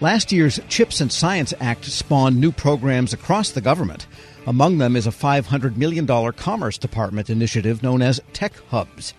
Last year's CHIPS and Science Act spawned new programs across the government. Among them is a $500 million Commerce Department initiative known as Tech Hubs.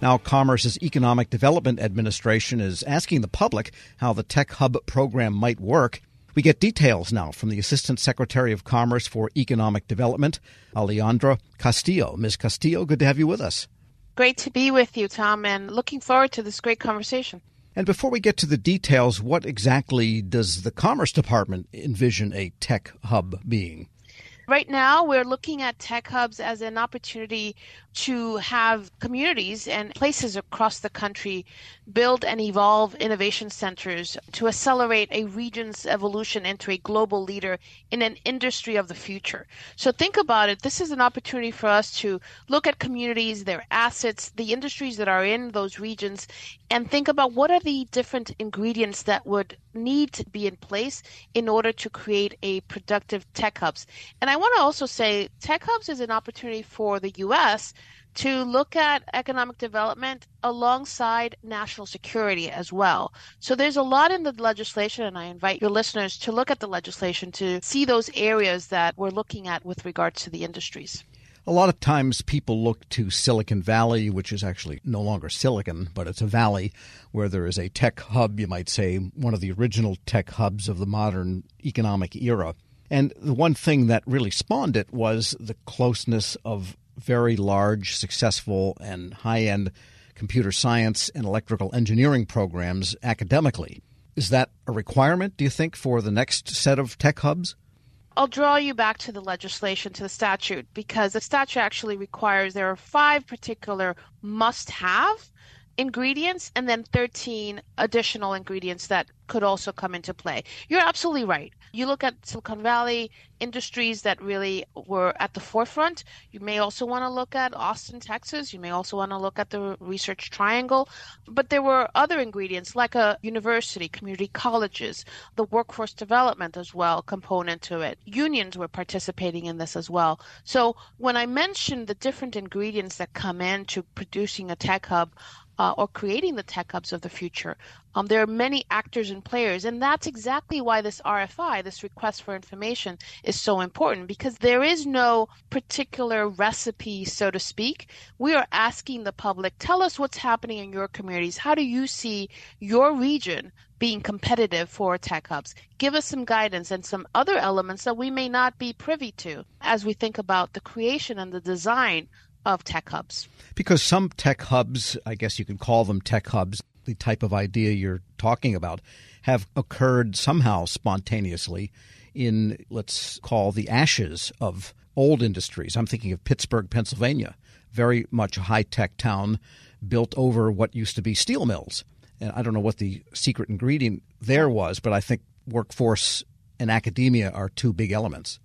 Now, Commerce's Economic Development Administration is asking the public how the Tech Hub program might work. We get details now from the Assistant Secretary of Commerce for Economic Development, Alejandra Castillo. Ms. Castillo, good to have you with us. Great to be with you, Tom, and looking forward to this great conversation. And before we get to the details, what exactly does the Commerce Department envision a tech hub being? Right now, we're looking at tech hubs as an opportunity to have communities and places across the country build and evolve innovation centers to accelerate a region's evolution into a global leader in an industry of the future. So think about it. This is an opportunity for us to look at communities, their assets, the industries that are in those regions, and think about what are the different ingredients that would need to be in place in order to create a productive tech hubs. And I want to also say tech hubs is an opportunity for the US to look at economic development alongside national security as well. So there's a lot in the legislation, and I invite your listeners to look at the legislation to see those areas that we're looking at with regards to the industries. A lot of times people look to Silicon Valley, which is actually no longer silicon, but it's a valley where there is a tech hub, you might say, one of the original tech hubs of the modern economic era. And the one thing that really spawned it was the closeness of very large, successful, and high end computer science and electrical engineering programs academically. Is that a requirement, do you think, for the next set of tech hubs? I'll draw you back to the legislation, to the statute, because the statute actually requires there are five particular must have ingredients and then 13 additional ingredients that could also come into play. You're absolutely right. You look at Silicon Valley industries that really were at the forefront. You may also want to look at Austin, Texas. You may also want to look at the Research Triangle. But there were other ingredients like a university, community colleges, the workforce development as well component to it. Unions were participating in this as well. So when I mentioned the different ingredients that come into producing a tech hub, uh, or creating the tech hubs of the future. Um, there are many actors and players, and that's exactly why this RFI, this request for information, is so important because there is no particular recipe, so to speak. We are asking the public, tell us what's happening in your communities. How do you see your region being competitive for tech hubs? Give us some guidance and some other elements that we may not be privy to as we think about the creation and the design of tech hubs. Because some tech hubs, I guess you can call them tech hubs, the type of idea you're talking about, have occurred somehow spontaneously in, let's call, the ashes of old industries. I'm thinking of Pittsburgh, Pennsylvania, very much a high tech town built over what used to be steel mills. And I don't know what the secret ingredient there was, but I think workforce and academia are two big elements.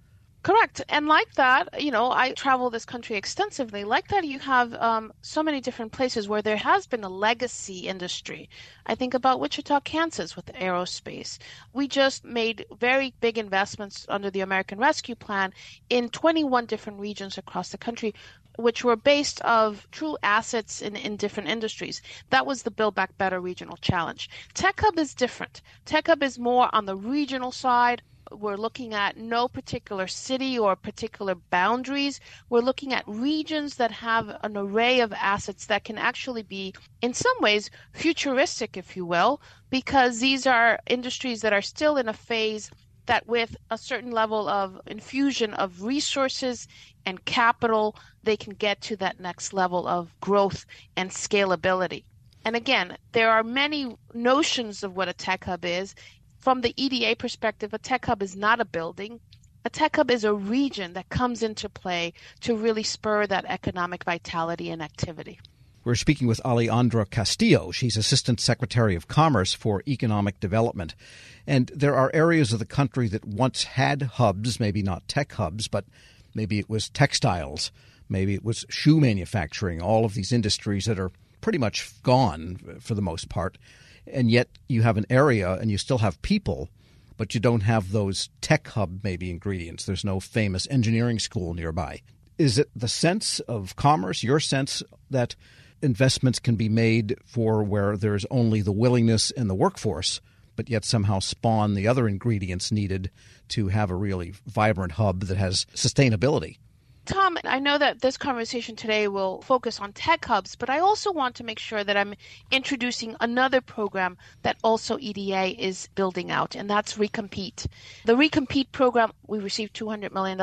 Correct. And like that, you know, I travel this country extensively. Like that, you have um, so many different places where there has been a legacy industry. I think about Wichita, Kansas with aerospace. We just made very big investments under the American Rescue Plan in 21 different regions across the country which were based of true assets in, in different industries. That was the Build Back Better regional challenge. Tech Hub is different. Tech Hub is more on the regional side, we're looking at no particular city or particular boundaries. We're looking at regions that have an array of assets that can actually be, in some ways, futuristic, if you will, because these are industries that are still in a phase that, with a certain level of infusion of resources and capital, they can get to that next level of growth and scalability. And again, there are many notions of what a tech hub is, from the EDA perspective, a tech hub is not a building. A tech hub is a region that comes into play to really spur that economic vitality and activity. We're speaking with Alejandra Castillo. She's Assistant Secretary of Commerce for Economic Development. And there are areas of the country that once had hubs, maybe not tech hubs, but maybe it was textiles, maybe it was shoe manufacturing, all of these industries that are pretty much gone for the most part and yet you have an area and you still have people, but you don't have those tech hub maybe ingredients. There's no famous engineering school nearby. Is it the sense of commerce, your sense that investments can be made for where there's only the willingness and the workforce but yet somehow spawn the other ingredients needed to have a really vibrant hub that has sustainability. Tom, I know that this conversation today will focus on tech hubs, but I also want to make sure that I'm introducing another program that also EDA is building out, and that's Recompete. The Recompete program, we received $200 million.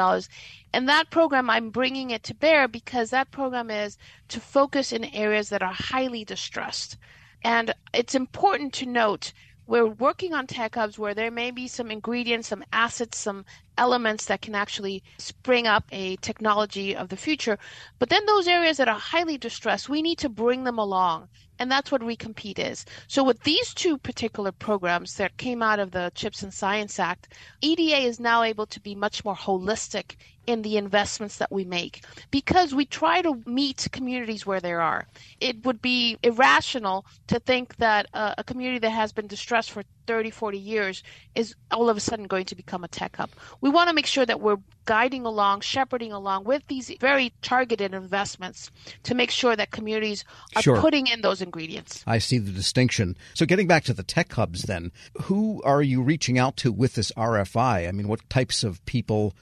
And that program, I'm bringing it to bear because that program is to focus in areas that are highly distressed. And it's important to note we're working on tech hubs where there may be some ingredients, some assets, some elements that can actually spring up a technology of the future. But then those areas that are highly distressed, we need to bring them along. And that's what Recompete is. So with these two particular programs that came out of the Chips and Science Act, EDA is now able to be much more holistic in the investments that we make because we try to meet communities where they are. It would be irrational to think that uh, a community that has been distressed for 30, 40 years is all of a sudden going to become a tech hub. We want to make sure that we're guiding along, shepherding along with these very targeted investments to make sure that communities are sure. putting in those ingredients. I see the distinction. So, getting back to the tech hubs, then, who are you reaching out to with this RFI? I mean, what types of people,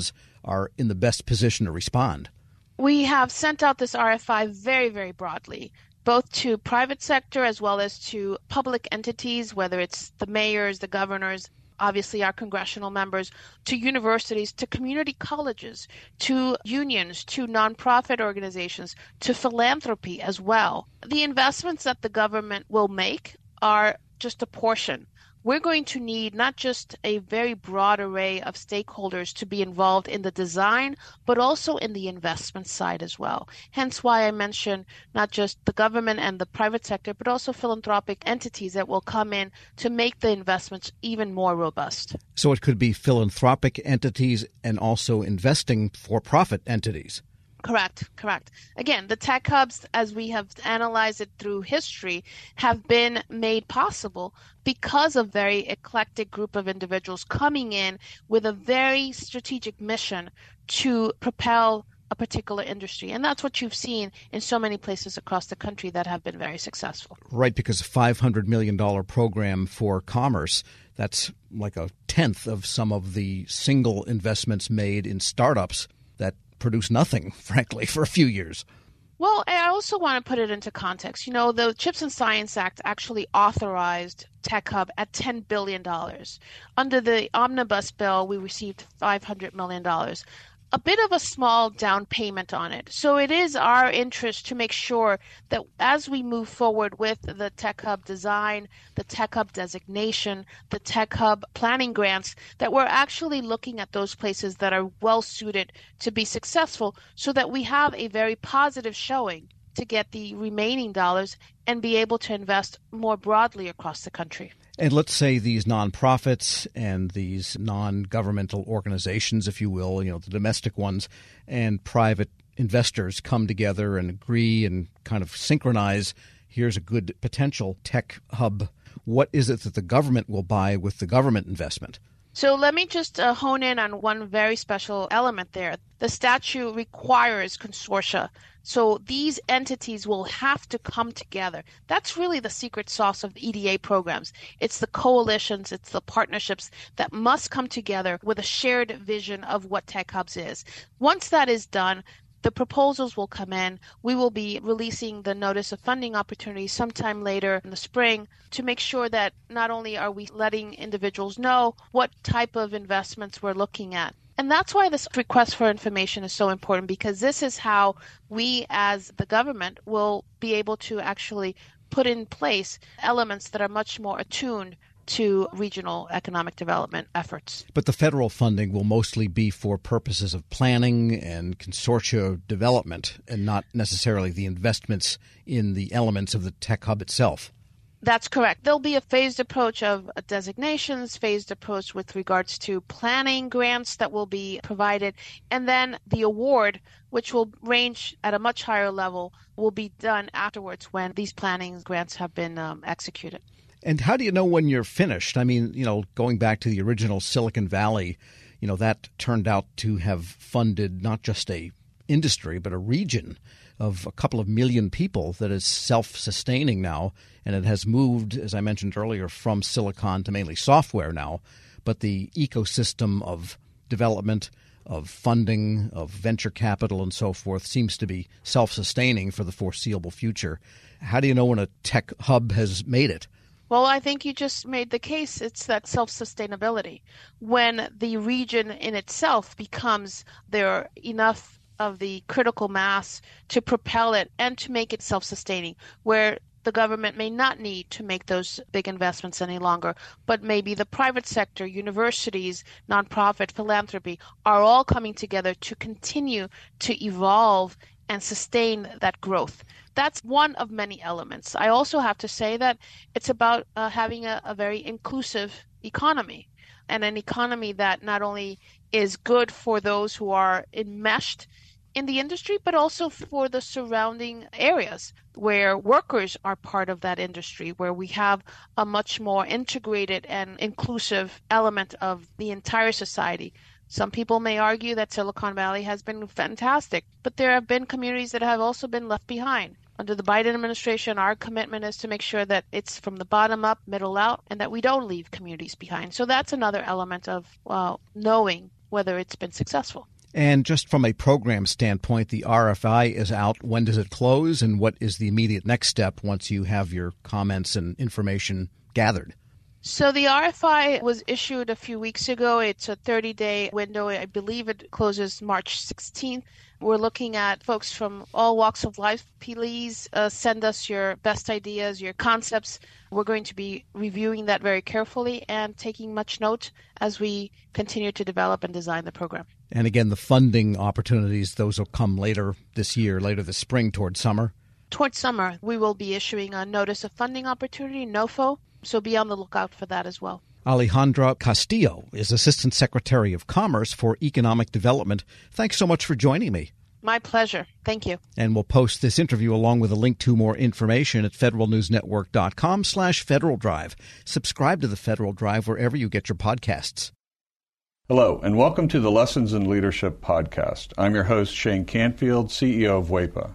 organizations are in the best position to respond? We have sent out this RFI very, very broadly both to private sector as well as to public entities, whether it's the mayors, the governors, obviously our congressional members, to universities, to community colleges, to unions, to nonprofit organizations, to philanthropy as well. The investments that the government will make are just a portion we're going to need not just a very broad array of stakeholders to be involved in the design, but also in the investment side as well. Hence why I mentioned not just the government and the private sector, but also philanthropic entities that will come in to make the investments even more robust. So it could be philanthropic entities and also investing for profit entities. Correct, correct. Again, the tech hubs, as we have analyzed it through history, have been made possible because of very eclectic group of individuals coming in with a very strategic mission to propel a particular industry. And that's what you've seen in so many places across the country that have been very successful. Right, because a $500 million program for commerce, that's like a tenth of some of the single investments made in startups that produce nothing, frankly, for a few years. Well, I also want to put it into context. You know, the Chips and Science Act actually authorized Tech Hub at $10 billion. Under the omnibus bill, we received $500 million a bit of a small down payment on it. So it is our interest to make sure that as we move forward with the Tech Hub design, the Tech Hub designation, the Tech Hub planning grants, that we're actually looking at those places that are well suited to be successful so that we have a very positive showing to get the remaining dollars and be able to invest more broadly across the country. And let's say these nonprofits and these non governmental organizations, if you will, you know, the domestic ones, and private investors come together and agree and kind of synchronize here's a good potential tech hub. What is it that the government will buy with the government investment? So let me just uh, hone in on one very special element there. The statute requires consortia. So these entities will have to come together. That's really the secret sauce of the EDA programs. It's the coalitions, it's the partnerships that must come together with a shared vision of what Tech Hubs is. Once that is done, the proposals will come in. We will be releasing the notice of funding opportunities sometime later in the spring to make sure that not only are we letting individuals know what type of investments we're looking at, and that's why this request for information is so important because this is how we as the government will be able to actually put in place elements that are much more attuned to regional economic development efforts. But the federal funding will mostly be for purposes of planning and consortia development and not necessarily the investments in the elements of the tech hub itself. That's correct. There'll be a phased approach of designations, phased approach with regards to planning grants that will be provided, and then the award, which will range at a much higher level, will be done afterwards when these planning grants have been um, executed. And how do you know when you're finished? I mean, you know, going back to the original Silicon Valley, you know, that turned out to have funded not just a industry but a region of a couple of million people that is self sustaining now. And it has moved, as I mentioned earlier, from silicon to mainly software now. But the ecosystem of development, of funding, of venture capital, and so forth seems to be self sustaining for the foreseeable future. How do you know when a tech hub has made it? Well, I think you just made the case. It's that self sustainability. When the region in itself becomes there enough of the critical mass to propel it and to make it self sustaining, where the government may not need to make those big investments any longer, but maybe the private sector, universities, nonprofit, philanthropy are all coming together to continue to evolve and sustain that growth. That's one of many elements. I also have to say that it's about uh, having a, a very inclusive economy and an economy that not only is good for those who are enmeshed in the industry, but also for the surrounding areas where workers are part of that industry, where we have a much more integrated and inclusive element of the entire society. Some people may argue that Silicon Valley has been fantastic, but there have been communities that have also been left behind. Under the Biden administration, our commitment is to make sure that it's from the bottom up, middle out, and that we don't leave communities behind. So that's another element of well, knowing whether it's been successful. And just from a program standpoint, the RFI is out. When does it close, and what is the immediate next step once you have your comments and information gathered? So the RFI was issued a few weeks ago. It's a 30 day window. I believe it closes March 16th. We're looking at folks from all walks of life. Please uh, send us your best ideas, your concepts. We're going to be reviewing that very carefully and taking much note as we continue to develop and design the program. And again, the funding opportunities, those will come later this year, later this spring, toward summer. Towards summer, we will be issuing a notice of funding opportunity, NOFO, so be on the lookout for that as well. Alejandra Castillo is Assistant Secretary of Commerce for Economic Development. Thanks so much for joining me. My pleasure. Thank you. And we'll post this interview along with a link to more information at federalnewsnetwork.com slash Federal Drive. Subscribe to the Federal Drive wherever you get your podcasts. Hello, and welcome to the Lessons in Leadership podcast. I'm your host, Shane Canfield, CEO of WEPA.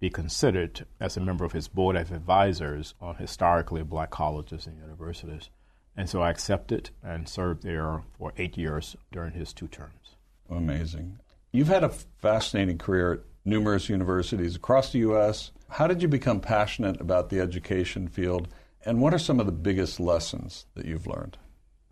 be considered as a member of his board of advisors on historically black colleges and universities. And so I accepted and served there for eight years during his two terms. Amazing. You've had a fascinating career at numerous universities across the U.S. How did you become passionate about the education field, and what are some of the biggest lessons that you've learned?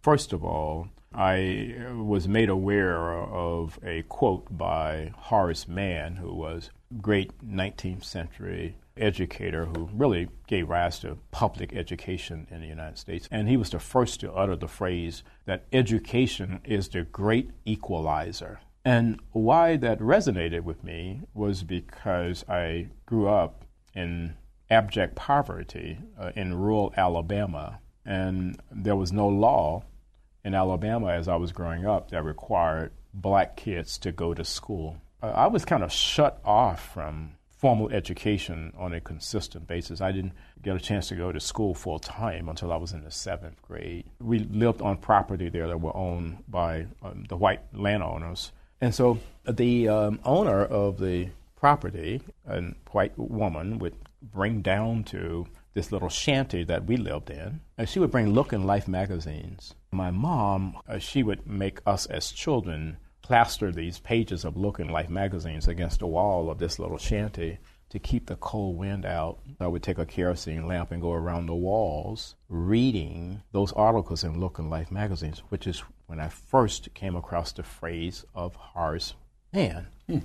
First of all, I was made aware of a quote by Horace Mann, who was a great 19th century educator who really gave rise to public education in the United States. And he was the first to utter the phrase that education is the great equalizer. And why that resonated with me was because I grew up in abject poverty uh, in rural Alabama, and there was no law in Alabama as I was growing up that required black kids to go to school. I was kind of shut off from formal education on a consistent basis. I didn't get a chance to go to school full time until I was in the seventh grade. We lived on property there that were owned by um, the white landowners, And so the um, owner of the property, a white woman, would bring down to this little shanty that we lived in, and she would bring Look and Life magazines. My mom, uh, she would make us as children plaster these pages of Look and Life magazines against the wall of this little shanty to keep the cold wind out. I would take a kerosene lamp and go around the walls reading those articles in Look and Life magazines, which is when I first came across the phrase of Horace Mann. Hmm.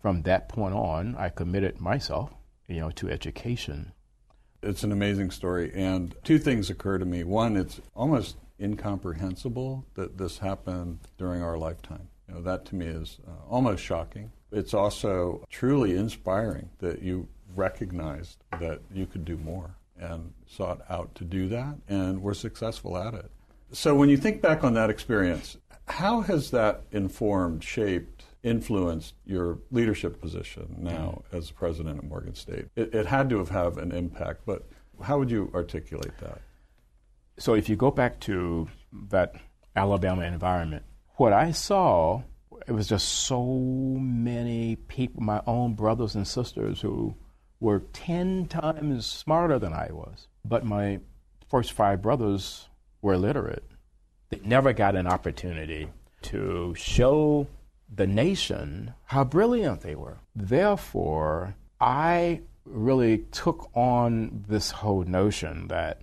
From that point on, I committed myself, you know, to education. It's an amazing story, and two things occur to me. One, it's almost incomprehensible that this happened during our lifetime. You know, that to me is uh, almost shocking. It's also truly inspiring that you recognized that you could do more and sought out to do that and were successful at it. So when you think back on that experience, how has that informed, shaped, influenced your leadership position now as president of Morgan State? It, it had to have had an impact, but how would you articulate that? So if you go back to that Alabama environment, what I saw it was just so many people, my own brothers and sisters, who were 10 times smarter than I was. But my first five brothers were illiterate. They never got an opportunity to show the nation how brilliant they were. Therefore, I really took on this whole notion that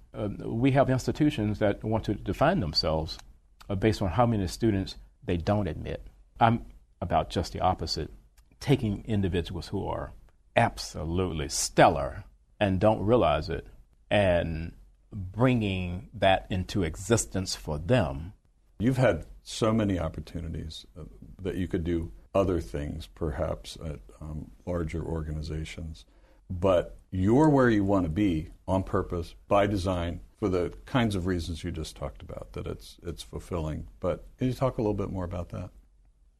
Uh, we have institutions that want to define themselves uh, based on how many students they don't admit. I'm about just the opposite, taking individuals who are absolutely stellar and don't realize it and bringing that into existence for them. You've had so many opportunities uh, that you could do other things, perhaps at um, larger organizations. But you're where you want to be on purpose, by design, for the kinds of reasons you just talked about, that it's, it's fulfilling. But can you talk a little bit more about that?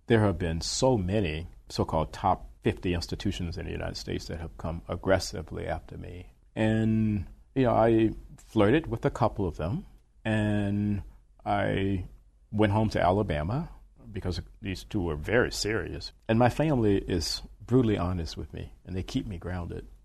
There have been so many so called top 50 institutions in the United States that have come aggressively after me. And, you know, I flirted with a couple of them, and I went home to Alabama because these two were very serious. And my family is brutally honest with me, and they keep me grounded.